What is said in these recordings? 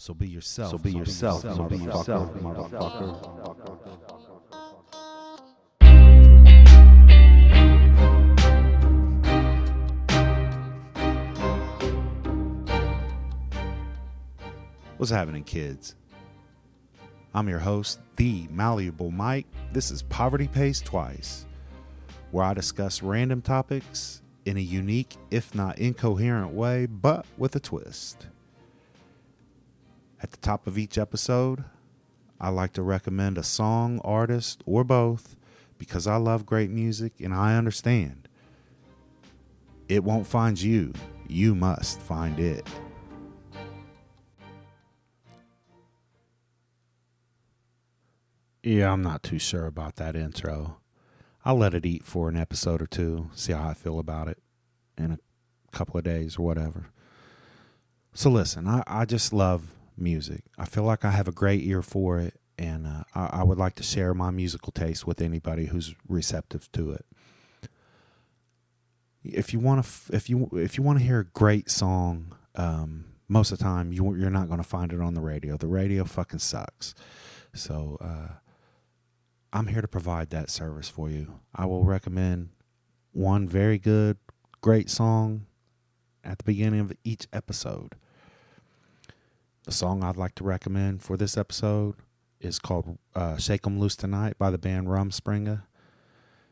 So be yourself. So be yourself, motherfucker, motherfucker. What's happening, kids? I'm your host, the malleable Mike. This is Poverty Pays Twice, where I discuss random topics in a unique, if not incoherent way, but with a twist. At the top of each episode, I like to recommend a song, artist, or both because I love great music and I understand. It won't find you, you must find it. Yeah, I'm not too sure about that intro. I'll let it eat for an episode or two, see how I feel about it in a couple of days or whatever. So, listen, I, I just love music. I feel like I have a great ear for it, and uh, I, I would like to share my musical taste with anybody who's receptive to it. If you want to, if you if you want to hear a great song, um, most of the time you you're not going to find it on the radio. The radio fucking sucks. So uh, I'm here to provide that service for you. I will recommend one very good, great song at the beginning of each episode. The song I'd like to recommend for this episode is called uh, Shake 'em Loose Tonight by the band Rum Rumspringa.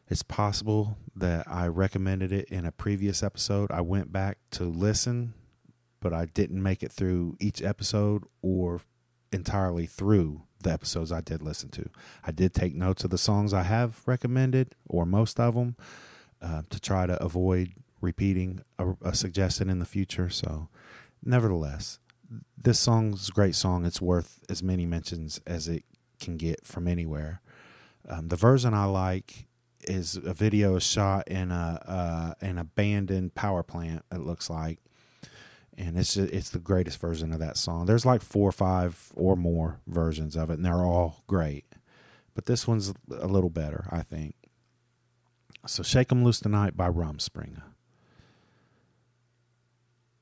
It's possible that I recommended it in a previous episode. I went back to listen, but I didn't make it through each episode or entirely through the episodes I did listen to. I did take notes of the songs I have recommended, or most of them, uh, to try to avoid repeating a, a suggestion in the future. So, nevertheless, this song's a great song. It's worth as many mentions as it can get from anywhere. Um, the version I like is a video shot in a uh, an abandoned power plant. It looks like, and it's it's the greatest version of that song. There's like four or five or more versions of it, and they're all great. But this one's a little better, I think. So "Shake 'Em Loose Tonight" by Rumspringa,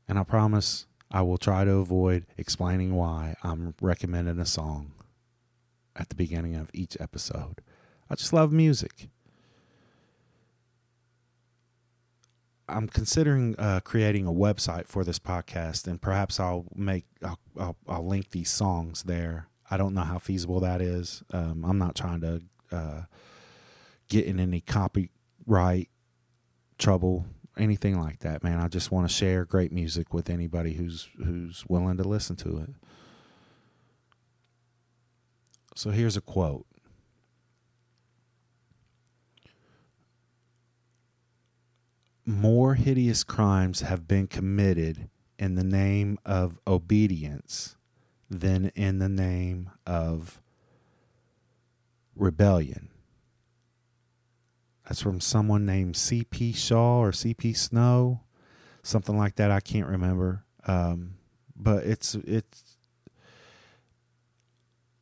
and I promise I will try to avoid explaining why I'm recommending a song at the beginning of each episode. I just love music. I'm considering uh, creating a website for this podcast, and perhaps I'll make I'll, I'll, I'll link these songs there. I don't know how feasible that is. Um, I'm not trying to uh, get in any copyright trouble, anything like that, man. I just want to share great music with anybody who's who's willing to listen to it. So here's a quote. more hideous crimes have been committed in the name of obedience than in the name of rebellion. That's from someone named C.P. Shaw or C.P. Snow, something like that. I can't remember, um, but it's it's.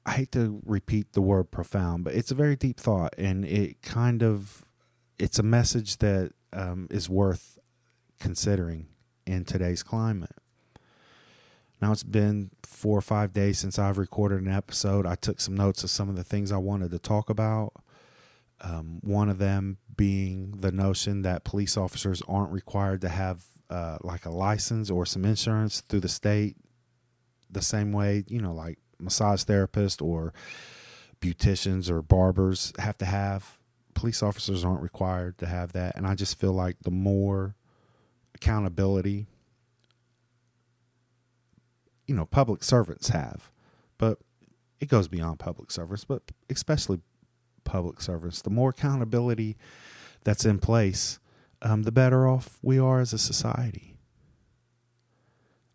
I hate to repeat the word profound, but it's a very deep thought, and it kind of it's a message that um, is worth considering in today's climate. Now it's been four or five days since I've recorded an episode. I took some notes of some of the things I wanted to talk about. Um, one of them being the notion that police officers aren't required to have uh, like a license or some insurance through the state, the same way you know, like massage therapists or beauticians or barbers have to have police officers aren't required to have that. And I just feel like the more accountability, you know, public servants have, but it goes beyond public servants, but especially public servants, the more accountability that's in place, um, the better off we are as a society.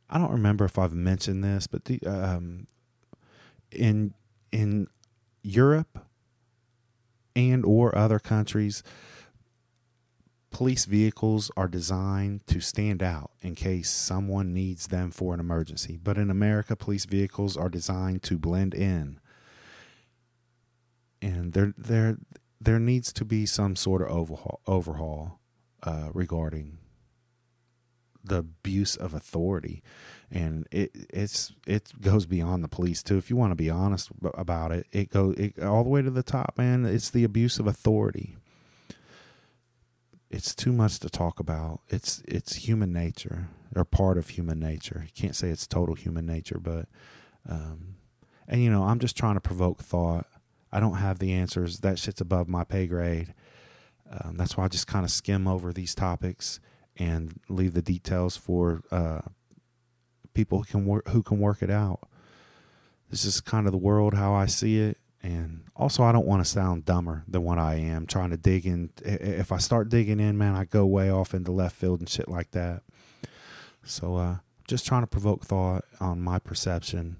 I don't remember if I've mentioned this, but the, um, in in Europe, and or other countries police vehicles are designed to stand out in case someone needs them for an emergency but in america police vehicles are designed to blend in and there there there needs to be some sort of overhaul overhaul uh, regarding the abuse of authority, and it it's it goes beyond the police too. If you want to be honest about it, it goes it, all the way to the top, man. It's the abuse of authority. It's too much to talk about. It's it's human nature or part of human nature. You can't say it's total human nature, but um, and you know, I'm just trying to provoke thought. I don't have the answers. That shit's above my pay grade. Um, that's why I just kind of skim over these topics and leave the details for uh, people who can work who can work it out. This is kind of the world how I see it, and also I don't want to sound dumber than what I am. Trying to dig in. If I start digging in, man, I go way off into left field and shit like that. So, uh, just trying to provoke thought on my perception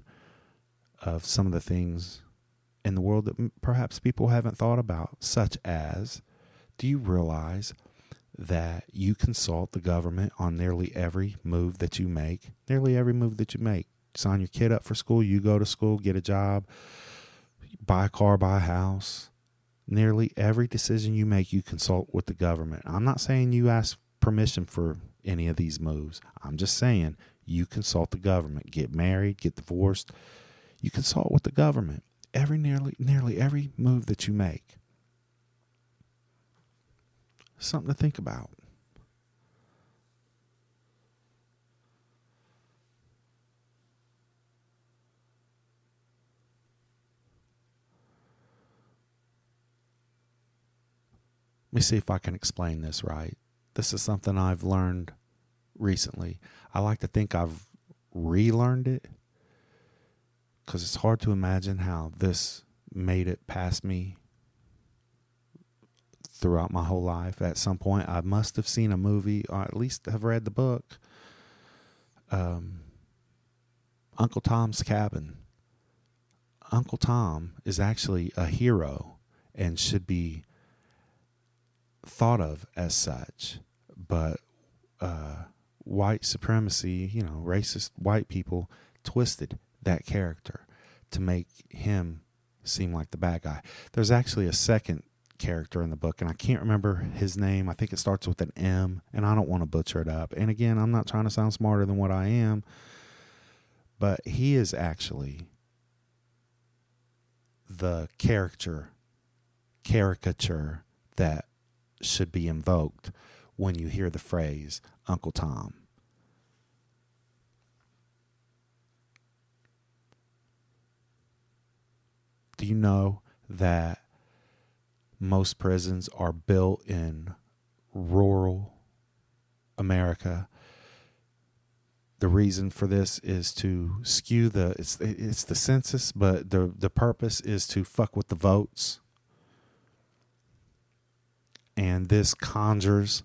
of some of the things in the world that perhaps people haven't thought about, such as do you realize that you consult the government on nearly every move that you make? Nearly every move that you make. Sign your kid up for school, you go to school, get a job, buy a car, buy a house. Nearly every decision you make, you consult with the government. I'm not saying you ask permission for any of these moves. I'm just saying you consult the government. Get married, get divorced. You consult with the government every nearly nearly every move that you make. Something to think about. Let me see if I can explain this right. This is something I've learned recently. I like to think I've relearned it because it's hard to imagine how this made it past me throughout my whole life. At some point, I must have seen a movie, or at least have read the book. Um, Uncle Tom's Cabin. Uncle Tom is actually a hero and should be thought of as such, but uh, white supremacy, you know, racist white people twisted that character to make him seem like the bad guy. There's actually a second character in the book, and I can't remember his name. I think it starts with an M, and I don't want to butcher it up. And again, I'm not trying to sound smarter than what I am, but he is actually the character caricature that should be invoked when you hear the phrase Uncle Tom. Do you know that most prisons are built in rural America? The reason for this is to skew the it's it's the census, but the the purpose is to fuck with the votes. And this conjures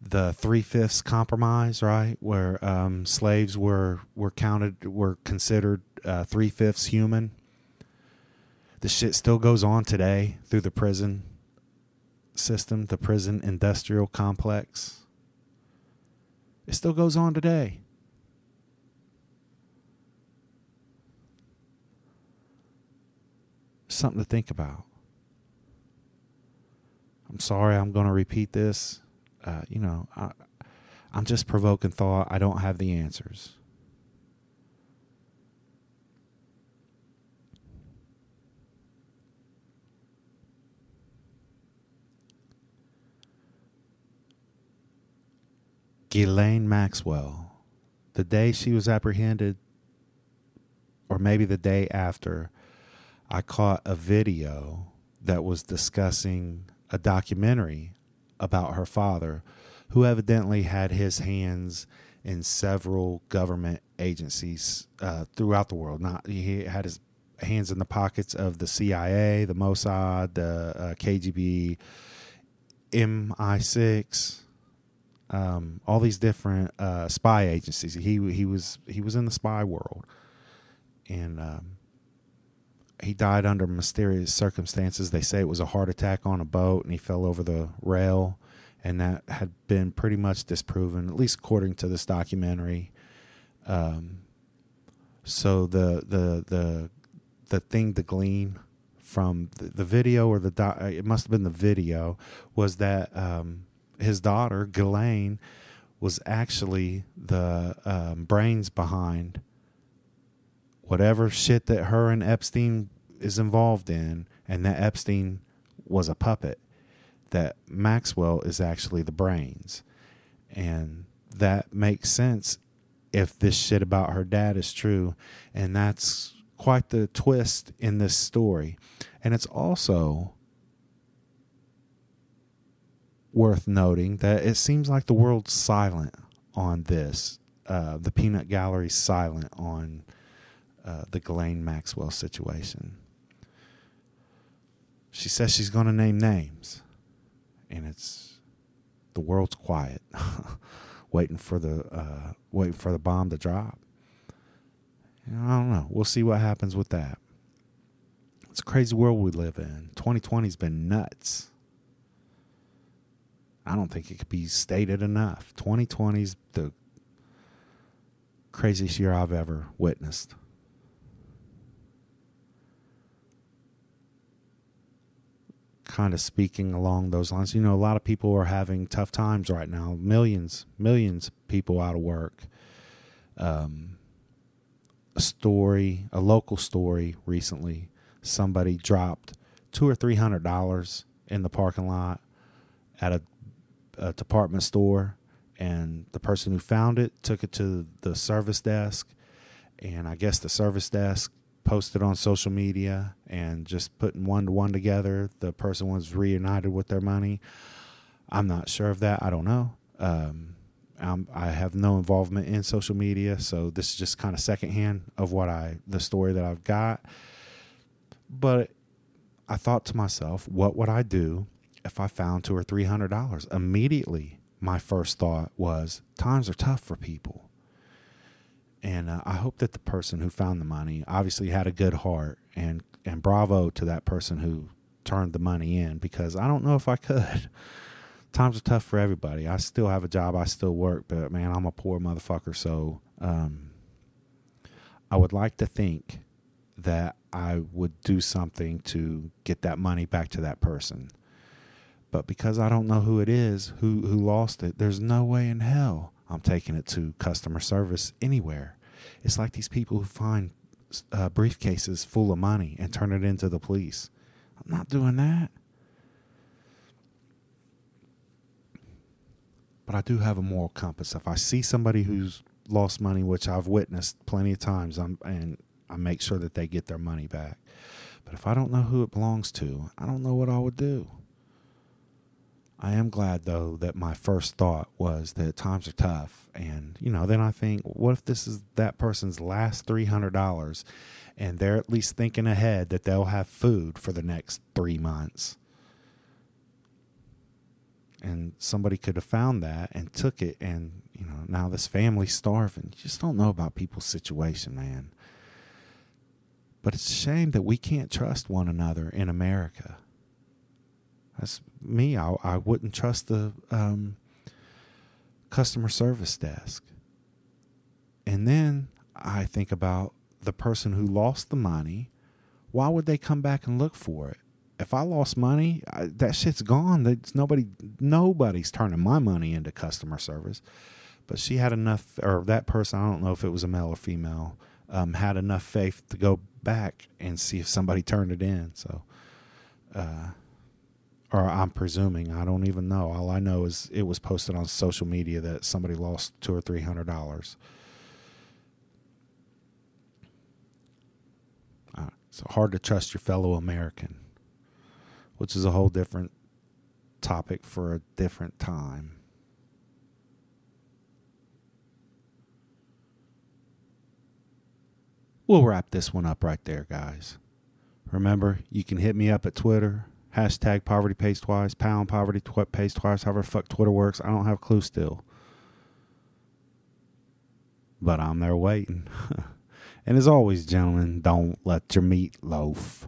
the three fifths compromise, right, where um, slaves were were counted were considered uh, three fifths human the shit still goes on today through the prison system, the prison industrial complex. It still goes on today. Something to think about. I'm sorry I'm going to repeat this. Uh, you know, I, I'm just provoking thought. I don't have the answers. Ghislaine Maxwell, the day she was apprehended, or maybe the day after, I caught a video that was discussing a documentary about her father, who evidently had his hands in several government agencies uh, throughout the world. Not he had his hands in the pockets of the CIA, the Mossad, the uh, KGB, MI6, um, all these different uh, spy agencies. He he was he was in the spy world, and um, he died under mysterious circumstances. They say it was a heart attack on a boat, and he fell over the rail, and that had been pretty much disproven, at least according to this documentary. Um, so the the the the thing to glean from the, the video or the it must have been the video was that um, his daughter Ghislaine was actually the um, brains behind whatever shit that her and Epstein is involved in, and that Epstein was a puppet. That Maxwell is actually the brains, and that makes sense if this shit about her dad is true, and that's quite the twist in this story, and it's also worth noting that it seems like the world's silent on this. Uh, the Peanut Gallery's silent on uh, the Ghislaine Maxwell situation. She says she's going to name names, and it's the world's quiet, waiting for the uh, waiting for the bomb to drop. Know, I don't know. We'll see what happens with that. It's a crazy world we live in. 2020's been nuts. I don't think it could be stated enough. 2020's the craziest year I've ever witnessed. Kind of speaking along those lines, you know, a lot of people are having tough times right now. Millions, millions of people out of work. Um, a story, a local story recently, somebody dropped two or three hundred dollars in the parking lot at a a department store, and the person who found it took it to the service desk, and I guess the service desk posted on social media and just putting one to one together, the person was reunited with their money. I'm not sure of that. I don't know. Um, I have no involvement in social media, so this is just kind of secondhand of what I the story that I've got. But I thought to myself, what would I do if I found two or three hundred dollars? Immediately, my first thought was times are tough for people, and uh, I hope that the person who found the money obviously had a good heart, and and bravo to that person who turned the money in because I don't know if I could. Times are tough for everybody. I still have a job. I still work, but man, I'm a poor motherfucker. So um, I would like to think that I would do something to get that money back to that person. But because I don't know who it is, who who lost it, there's no way in hell I'm taking it to customer service anywhere. It's like these people who find uh, briefcases full of money and turn it into the police. I'm not doing that. But I do have a moral compass. If I see somebody who's lost money, which I've witnessed plenty of times, I'm, and I make sure that they get their money back. But if I don't know who it belongs to, I don't know what I would do. I am glad though that my first thought was that times are tough, and you know, then I think, what if this is that person's last three hundred dollars, and they're at least thinking ahead that they'll have food for the next three months, and somebody could have found that and took it, and you know, now this family's starving. You just don't know about people's situation, man. But it's a shame that we can't trust one another in America. That's me. I, I wouldn't trust the um, customer service desk. And then I think about the person who lost the money. Why would they come back and look for it? If I lost money, I, that shit's gone. That's nobody. Nobody's turning my money into customer service. But she had enough, or that person. I don't know if it was a male or female. Um, had enough faith to go back and see if somebody turned it in. So, uh, or I'm presuming I don't even know. All I know is it was posted on social media that somebody lost two or three hundred dollars. So hard to trust your fellow American, which is a whole different topic for a different time. We'll wrap this one up right there, guys. Remember, you can hit me up at Twitter, hashtag poverty pays twice, pound poverty tw- pays twice, however fuck Twitter works. I don't have a clue still. But I'm there waiting. and as always, gentlemen, don't let your meat loaf.